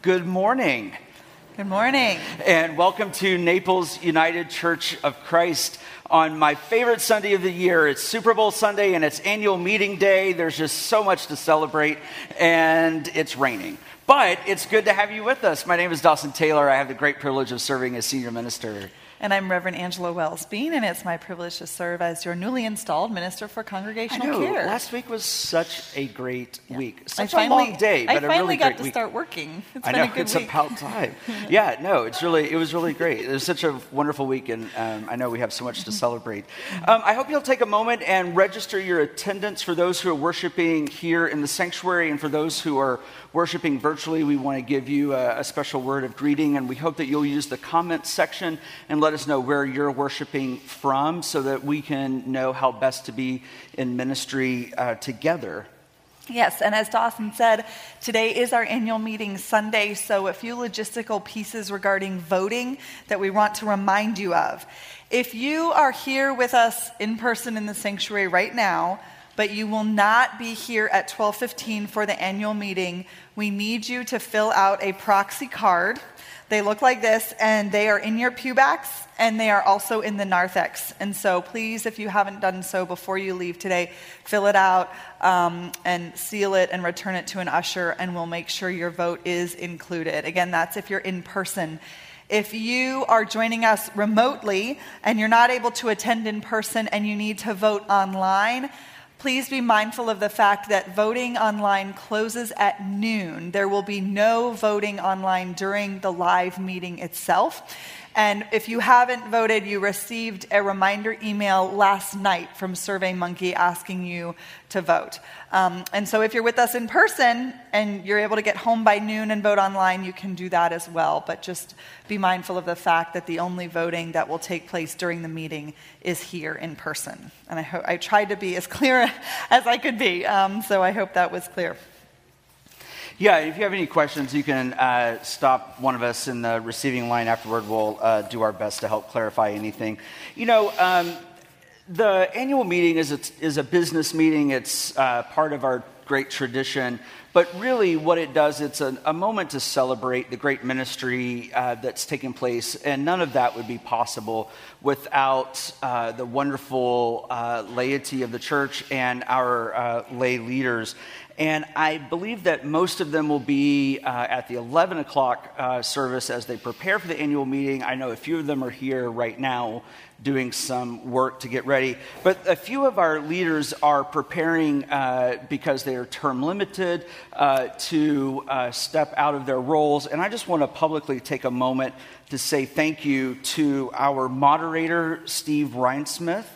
Good morning. Good morning. And welcome to Naples United Church of Christ on my favorite Sunday of the year. It's Super Bowl Sunday and it's annual meeting day. There's just so much to celebrate, and it's raining. But it's good to have you with us. My name is Dawson Taylor. I have the great privilege of serving as senior minister and I'm Reverend Angela Wells Bean, and it's my privilege to serve as your newly installed Minister for Congregational I know. Care. Last week was such a great yeah. week. Such finally, a long day, but I a really got to week. start working. It's I been a good it's week. about time. yeah, no, it's really, it was really great. It was such a wonderful week, and um, I know we have so much to celebrate. Um, I hope you'll take a moment and register your attendance for those who are worshiping here in the sanctuary, and for those who are worshiping virtually, we want to give you a, a special word of greeting, and we hope that you'll use the comments section and let us know where you're worshiping from so that we can know how best to be in ministry uh, together. Yes, and as Dawson said, today is our annual meeting Sunday, so a few logistical pieces regarding voting that we want to remind you of. If you are here with us in person in the sanctuary right now, but you will not be here at 12:15 for the annual meeting. We need you to fill out a proxy card. They look like this, and they are in your pewbacks, and they are also in the narthex. And so, please, if you haven't done so before you leave today, fill it out um, and seal it and return it to an usher, and we'll make sure your vote is included. Again, that's if you're in person. If you are joining us remotely and you're not able to attend in person and you need to vote online, Please be mindful of the fact that voting online closes at noon. There will be no voting online during the live meeting itself. And if you haven't voted, you received a reminder email last night from SurveyMonkey asking you to vote. Um, and so if you're with us in person and you're able to get home by noon and vote online, you can do that as well. But just be mindful of the fact that the only voting that will take place during the meeting is here in person. And I, ho- I tried to be as clear as I could be. Um, so I hope that was clear. Yeah, if you have any questions, you can uh, stop one of us in the receiving line afterward. We'll uh, do our best to help clarify anything. You know, um, the annual meeting is a, is a business meeting, it's uh, part of our great tradition. But really, what it does, it's a, a moment to celebrate the great ministry uh, that's taken place. And none of that would be possible without uh, the wonderful uh, laity of the church and our uh, lay leaders. And I believe that most of them will be uh, at the 11 o'clock uh, service as they prepare for the annual meeting. I know a few of them are here right now doing some work to get ready. But a few of our leaders are preparing uh, because they are term limited uh, to uh, step out of their roles. And I just want to publicly take a moment to say thank you to our moderator, Steve Reinsmith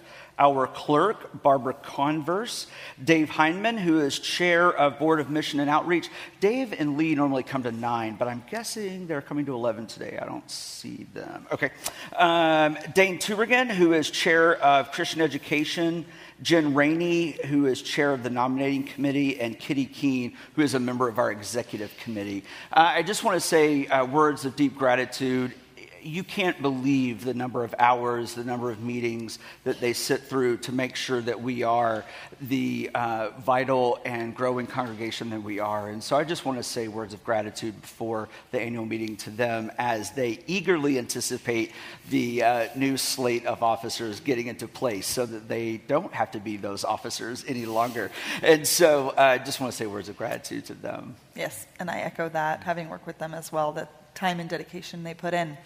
our clerk, Barbara Converse, Dave Heineman, who is chair of Board of Mission and Outreach. Dave and Lee normally come to 9, but I'm guessing they're coming to 11 today. I don't see them. Okay. Um, Dane Tubergen, who is chair of Christian Education. Jen Rainey, who is chair of the nominating committee, and Kitty Keene, who is a member of our executive committee. Uh, I just want to say uh, words of deep gratitude you can't believe the number of hours, the number of meetings that they sit through to make sure that we are the uh, vital and growing congregation that we are. And so I just want to say words of gratitude before the annual meeting to them as they eagerly anticipate the uh, new slate of officers getting into place so that they don't have to be those officers any longer. And so uh, I just want to say words of gratitude to them. Yes, and I echo that, having worked with them as well, that time and dedication they put in.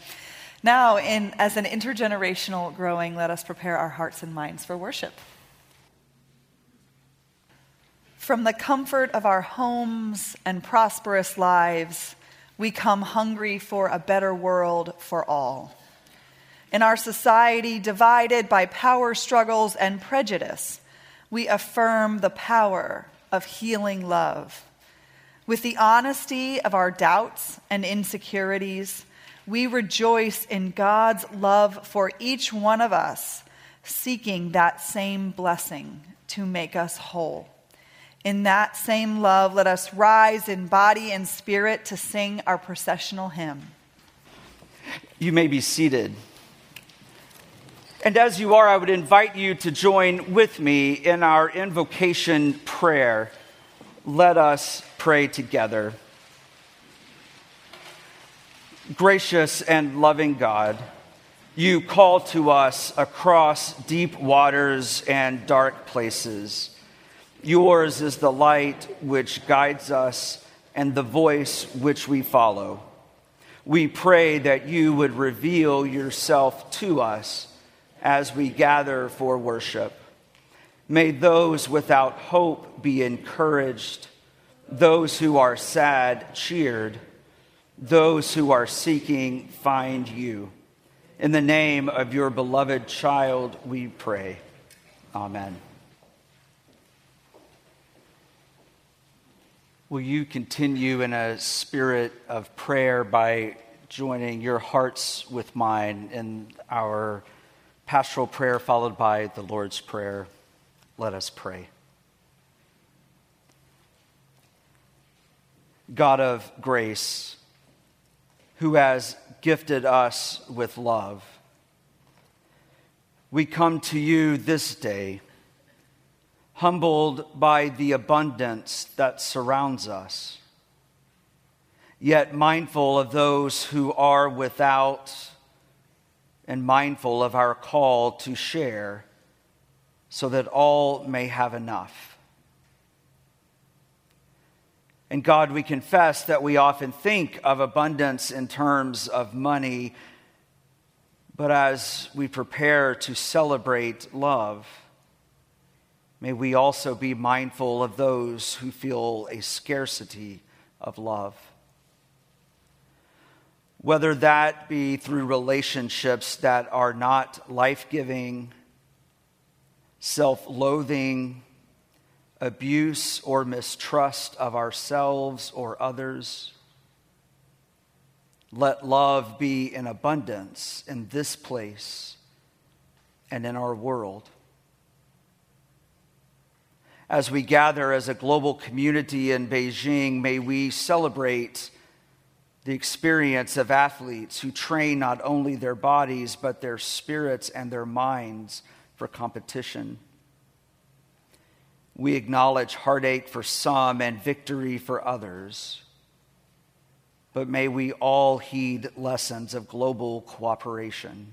Now, in, as an intergenerational growing, let us prepare our hearts and minds for worship. From the comfort of our homes and prosperous lives, we come hungry for a better world for all. In our society divided by power struggles and prejudice, we affirm the power of healing love. With the honesty of our doubts and insecurities, we rejoice in God's love for each one of us, seeking that same blessing to make us whole. In that same love, let us rise in body and spirit to sing our processional hymn. You may be seated. And as you are, I would invite you to join with me in our invocation prayer. Let us pray together. Gracious and loving God, you call to us across deep waters and dark places. Yours is the light which guides us and the voice which we follow. We pray that you would reveal yourself to us as we gather for worship. May those without hope be encouraged, those who are sad cheered those who are seeking find you. In the name of your beloved child, we pray. Amen. Will you continue in a spirit of prayer by joining your hearts with mine in our pastoral prayer, followed by the Lord's Prayer? Let us pray. God of grace, who has gifted us with love. We come to you this day, humbled by the abundance that surrounds us, yet mindful of those who are without and mindful of our call to share so that all may have enough. And God, we confess that we often think of abundance in terms of money, but as we prepare to celebrate love, may we also be mindful of those who feel a scarcity of love. Whether that be through relationships that are not life giving, self loathing, abuse or mistrust of ourselves or others. Let love be in abundance in this place and in our world. As we gather as a global community in Beijing, may we celebrate the experience of athletes who train not only their bodies, but their spirits and their minds for competition. We acknowledge heartache for some and victory for others. But may we all heed lessons of global cooperation.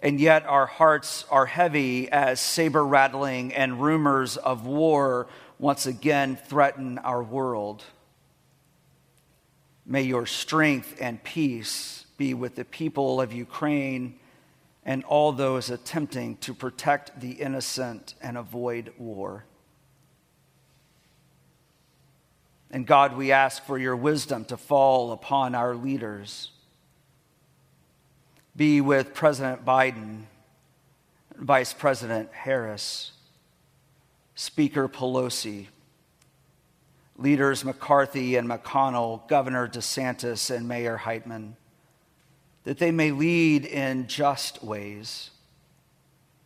And yet, our hearts are heavy as saber rattling and rumors of war once again threaten our world. May your strength and peace be with the people of Ukraine and all those attempting to protect the innocent and avoid war. And God, we ask for your wisdom to fall upon our leaders. Be with President Biden, Vice President Harris, Speaker Pelosi, leaders McCarthy and McConnell, Governor DeSantis, and Mayor Heitmann that they may lead in just ways,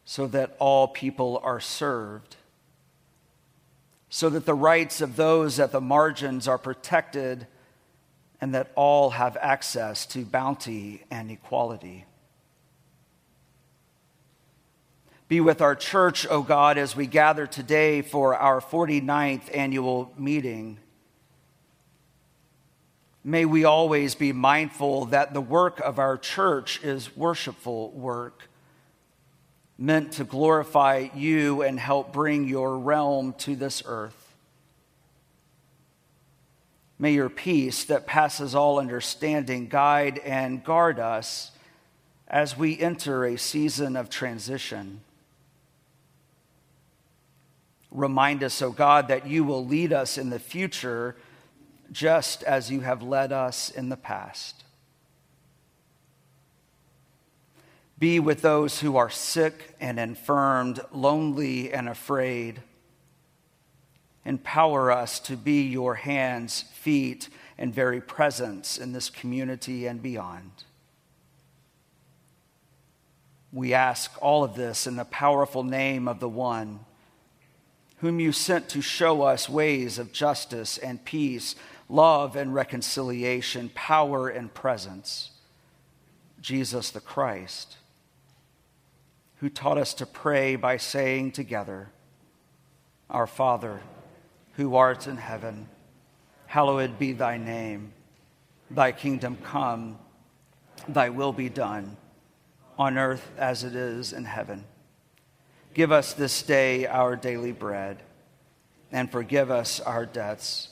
so that all people are served, so that the rights of those at the margins are protected, and that all have access to bounty and equality. Be with our church, O God, as we gather today for our 49th annual meeting May we always be mindful that the work of our church is worshipful work, meant to glorify you and help bring your realm to this earth. May your peace that passes all understanding guide and guard us as we enter a season of transition. Remind us, O oh God, that you will lead us in the future just as you have led us in the past. Be with those who are sick and infirmed, lonely and afraid. Empower us to be your hands, feet, and very presence in this community and beyond. We ask all of this in the powerful name of the one whom you sent to show us ways of justice and peace love and reconciliation, power and presence, Jesus the Christ, who taught us to pray by saying together, Our Father, who art in heaven, hallowed be thy name. Thy kingdom come, thy will be done, on earth as it is in heaven. Give us this day our daily bread, and forgive us our debts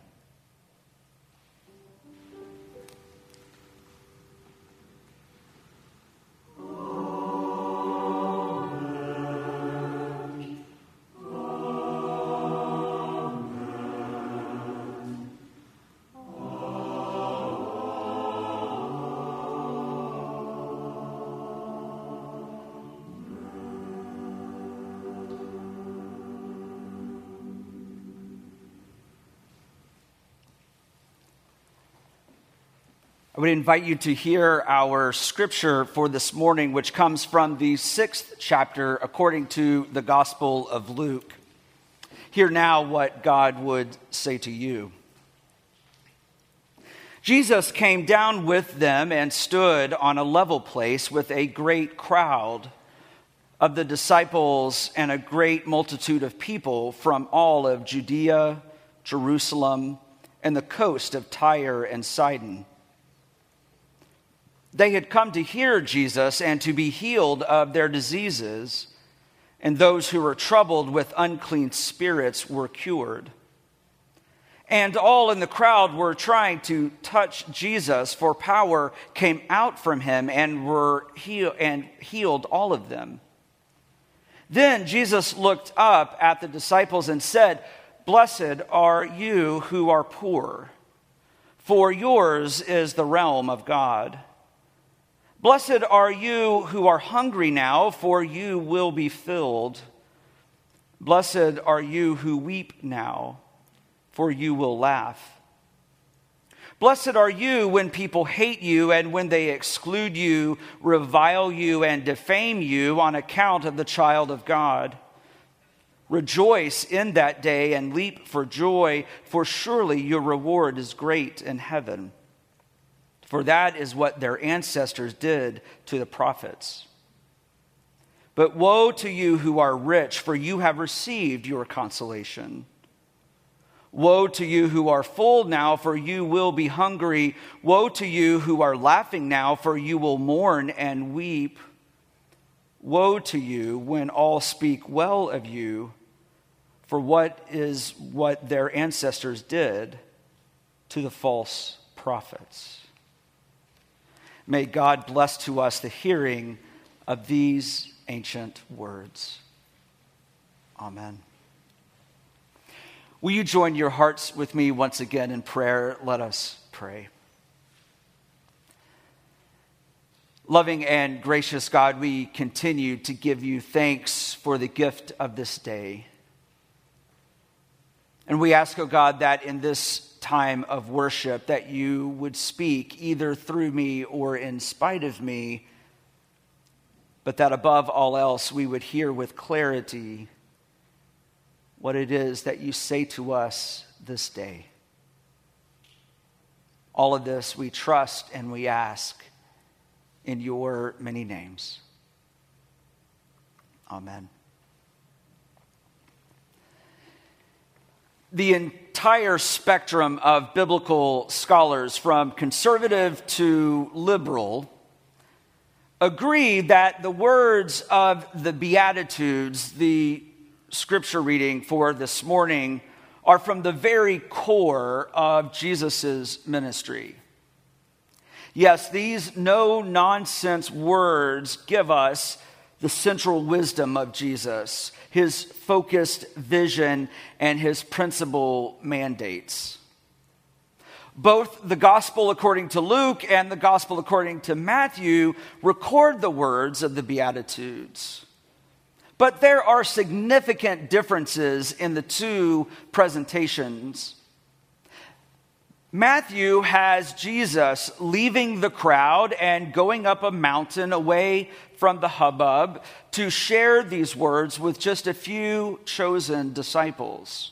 I would invite you to hear our scripture for this morning, which comes from the sixth chapter according to the Gospel of Luke. Hear now what God would say to you. Jesus came down with them and stood on a level place with a great crowd of the disciples and a great multitude of people from all of Judea, Jerusalem, and the coast of Tyre and Sidon. They had come to hear Jesus and to be healed of their diseases, and those who were troubled with unclean spirits were cured. And all in the crowd were trying to touch Jesus, for power came out from him and were heal- and healed all of them. Then Jesus looked up at the disciples and said, Blessed are you who are poor, for yours is the realm of God. Blessed are you who are hungry now, for you will be filled. Blessed are you who weep now, for you will laugh. Blessed are you when people hate you and when they exclude you, revile you, and defame you on account of the child of God. Rejoice in that day and leap for joy, for surely your reward is great in heaven for that is what their ancestors did to the prophets. But woe to you who are rich, for you have received your consolation. Woe to you who are full now, for you will be hungry. Woe to you who are laughing now, for you will mourn and weep. Woe to you when all speak well of you, for what is what their ancestors did to the false prophets. May God bless to us the hearing of these ancient words. Amen. Will you join your hearts with me once again in prayer? Let us pray. Loving and gracious God, we continue to give you thanks for the gift of this day. And we ask, O oh God, that in this time of worship that you would speak either through me or in spite of me, but that above all else we would hear with clarity what it is that you say to us this day. All of this we trust and we ask in your many names. Amen. the entire spectrum of biblical scholars, from conservative to liberal, agree that the words of the Beatitudes, the scripture reading for this morning, are from the very core of Jesus' ministry. Yes, these no nonsense words give us the central wisdom of Jesus, his focused vision, and his principal mandates. Both the gospel according to Luke and the gospel according to Matthew record the words of the Beatitudes. But there are significant differences in the two presentations. Matthew has Jesus leaving the crowd and going up a mountain away from the hubbub to share these words with just a few chosen disciples.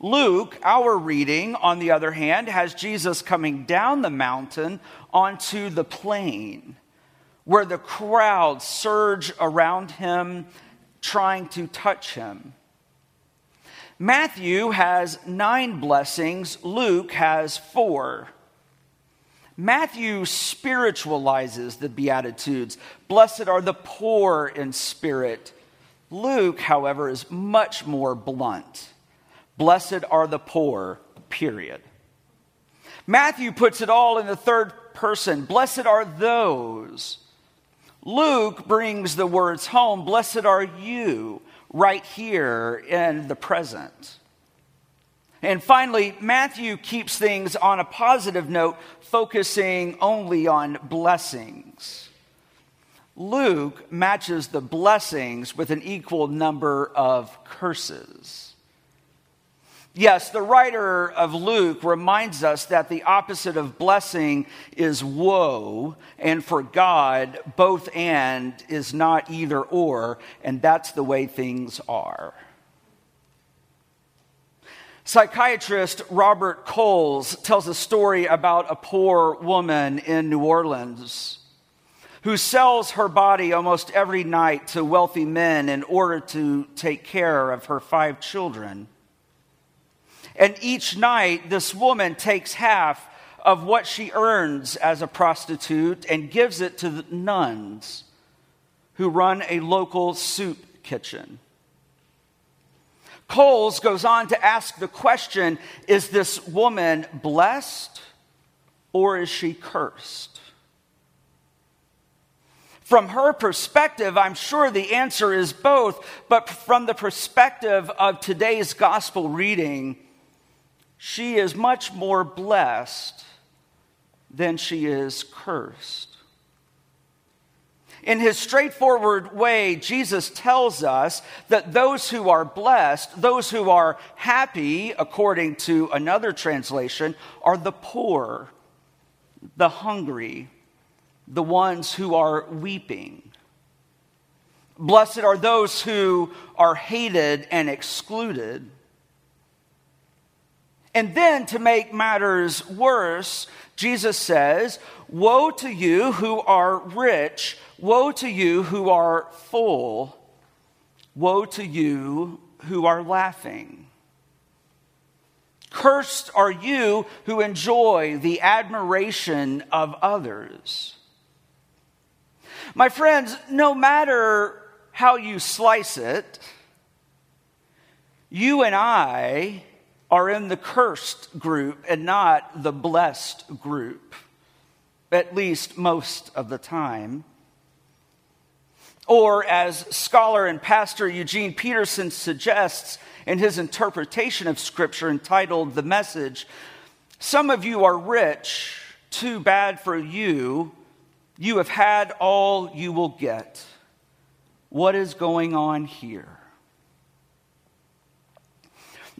Luke, our reading, on the other hand, has Jesus coming down the mountain onto the plain where the crowd surge around him trying to touch him. Matthew has nine blessings, Luke has four. Matthew spiritualizes the Beatitudes. Blessed are the poor in spirit. Luke, however, is much more blunt. Blessed are the poor, period. Matthew puts it all in the third person. Blessed are those. Luke brings the words home. Blessed are you, right here in the present. And finally, Matthew keeps things on a positive note, focusing only on blessings. Luke matches the blessings with an equal number of curses. Yes, the writer of Luke reminds us that the opposite of blessing is woe, and for God, both and is not either or, and that's the way things are. Psychiatrist Robert Coles tells a story about a poor woman in New Orleans who sells her body almost every night to wealthy men in order to take care of her five children. And each night, this woman takes half of what she earns as a prostitute and gives it to the nuns who run a local soup kitchen. Coles goes on to ask the question Is this woman blessed or is she cursed? From her perspective, I'm sure the answer is both, but from the perspective of today's gospel reading, she is much more blessed than she is cursed. In his straightforward way, Jesus tells us that those who are blessed, those who are happy, according to another translation, are the poor, the hungry, the ones who are weeping. Blessed are those who are hated and excluded. And then to make matters worse, Jesus says, Woe to you who are rich, woe to you who are full, woe to you who are laughing. Cursed are you who enjoy the admiration of others. My friends, no matter how you slice it, you and I are in the cursed group and not the blessed group, at least most of the time. Or, as scholar and pastor Eugene Peterson suggests in his interpretation of Scripture entitled The Message, some of you are rich, too bad for you. You have had all you will get. What is going on here?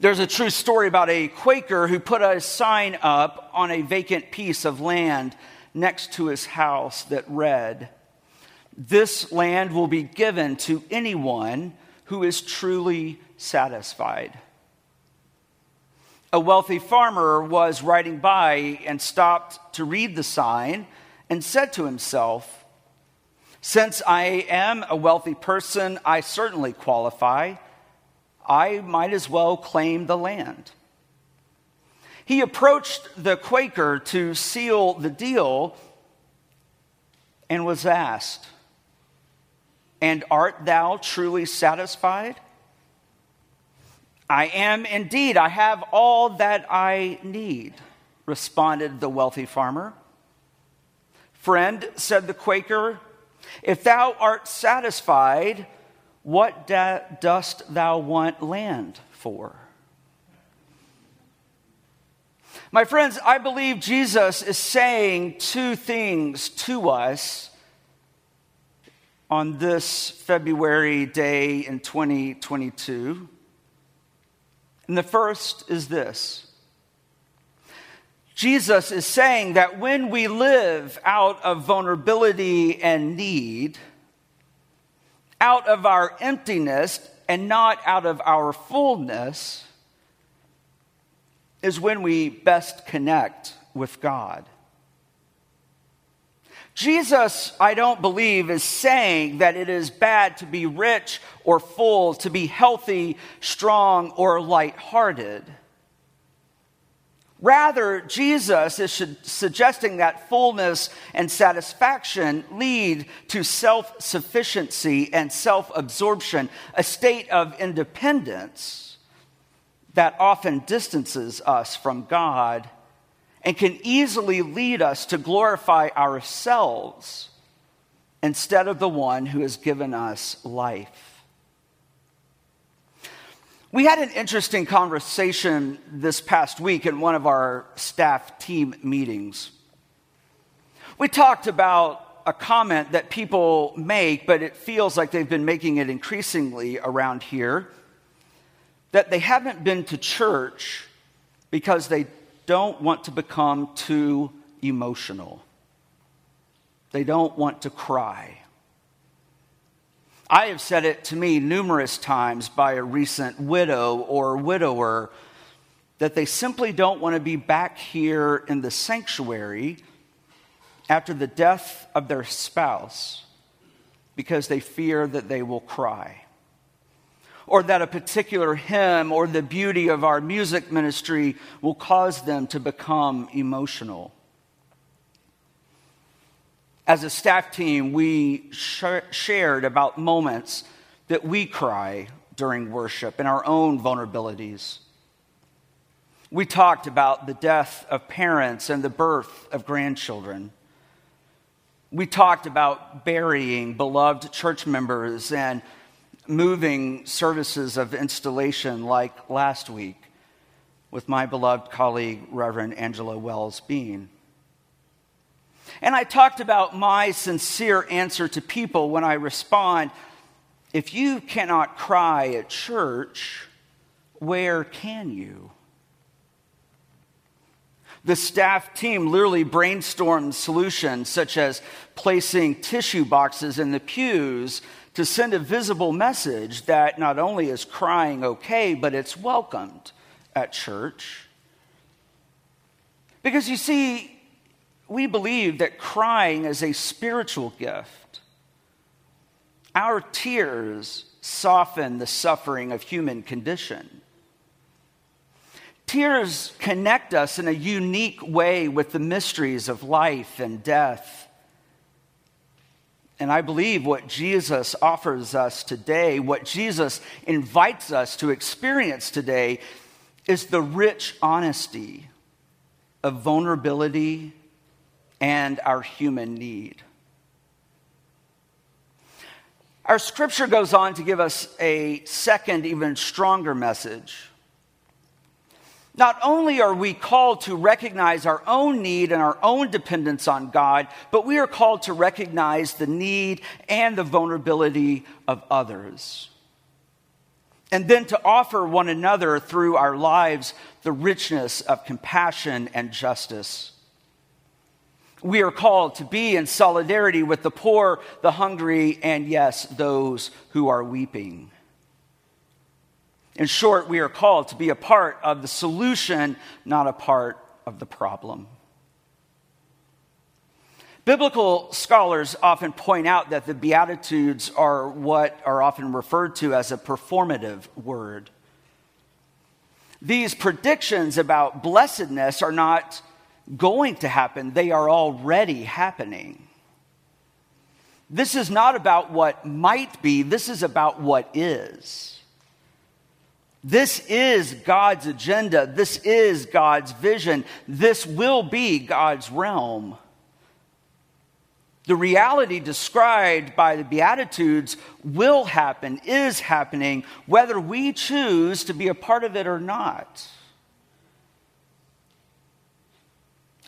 There's a true story about a Quaker who put a sign up on a vacant piece of land next to his house that read, This land will be given to anyone who is truly satisfied. A wealthy farmer was riding by and stopped to read the sign and said to himself, Since I am a wealthy person, I certainly qualify. I might as well claim the land. He approached the Quaker to seal the deal and was asked, And art thou truly satisfied? I am indeed. I have all that I need, responded the wealthy farmer. Friend, said the Quaker, if thou art satisfied, what da- dost thou want land for? My friends, I believe Jesus is saying two things to us on this February day in 2022. And the first is this Jesus is saying that when we live out of vulnerability and need, out of our emptiness and not out of our fullness, is when we best connect with God. Jesus, I don't believe, is saying that it is bad to be rich or full, to be healthy, strong, or lighthearted. Rather, Jesus is suggesting that fullness and satisfaction lead to self sufficiency and self absorption, a state of independence that often distances us from God and can easily lead us to glorify ourselves instead of the one who has given us life. We had an interesting conversation this past week in one of our staff team meetings. We talked about a comment that people make, but it feels like they've been making it increasingly around here that they haven't been to church because they don't want to become too emotional. They don't want to cry. I have said it to me numerous times by a recent widow or widower that they simply don't want to be back here in the sanctuary after the death of their spouse because they fear that they will cry or that a particular hymn or the beauty of our music ministry will cause them to become emotional. As a staff team, we sh- shared about moments that we cry during worship and our own vulnerabilities. We talked about the death of parents and the birth of grandchildren. We talked about burying beloved church members and moving services of installation like last week with my beloved colleague, Reverend Angela Wells Bean. And I talked about my sincere answer to people when I respond if you cannot cry at church, where can you? The staff team literally brainstormed solutions such as placing tissue boxes in the pews to send a visible message that not only is crying okay, but it's welcomed at church. Because you see, we believe that crying is a spiritual gift. Our tears soften the suffering of human condition. Tears connect us in a unique way with the mysteries of life and death and I believe what Jesus offers us today, what Jesus invites us to experience today, is the rich honesty of vulnerability and our human need. Our scripture goes on to give us a second, even stronger message not only are we called to recognize our own need and our own dependence on God, but we are called to recognize the need and the vulnerability of others. And then to offer one another through our lives the richness of compassion and justice. We are called to be in solidarity with the poor, the hungry, and yes, those who are weeping. In short, we are called to be a part of the solution, not a part of the problem. Biblical scholars often point out that the Beatitudes are what are often referred to as a performative word. These predictions about blessedness are not going to happen, they are already happening. This is not about what might be, this is about what is. This is God's agenda. This is God's vision. This will be God's realm. The reality described by the Beatitudes will happen, is happening, whether we choose to be a part of it or not.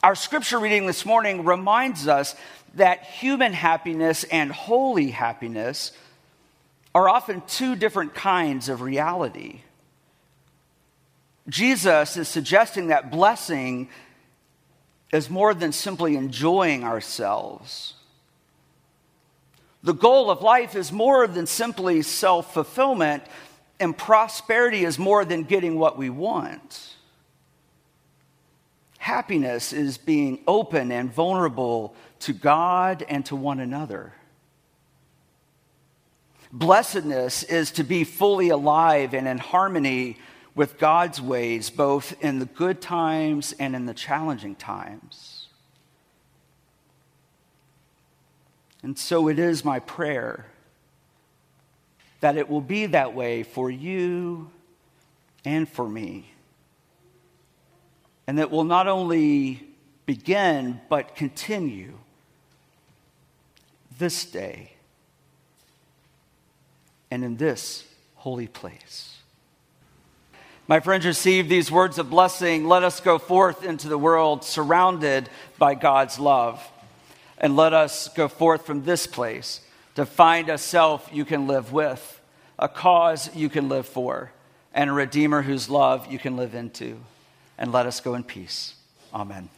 Our scripture reading this morning reminds us that human happiness and holy happiness are often two different kinds of reality. Jesus is suggesting that blessing is more than simply enjoying ourselves. The goal of life is more than simply self fulfillment, and prosperity is more than getting what we want. Happiness is being open and vulnerable to God and to one another. Blessedness is to be fully alive and in harmony with God's ways, both in the good times and in the challenging times. And so it is my prayer that it will be that way for you and for me. And that will not only begin, but continue this day and in this holy place. My friends, receive these words of blessing. Let us go forth into the world surrounded by God's love. And let us go forth from this place to find a self you can live with, a cause you can live for, and a Redeemer whose love you can live into. And let us go in peace. Amen.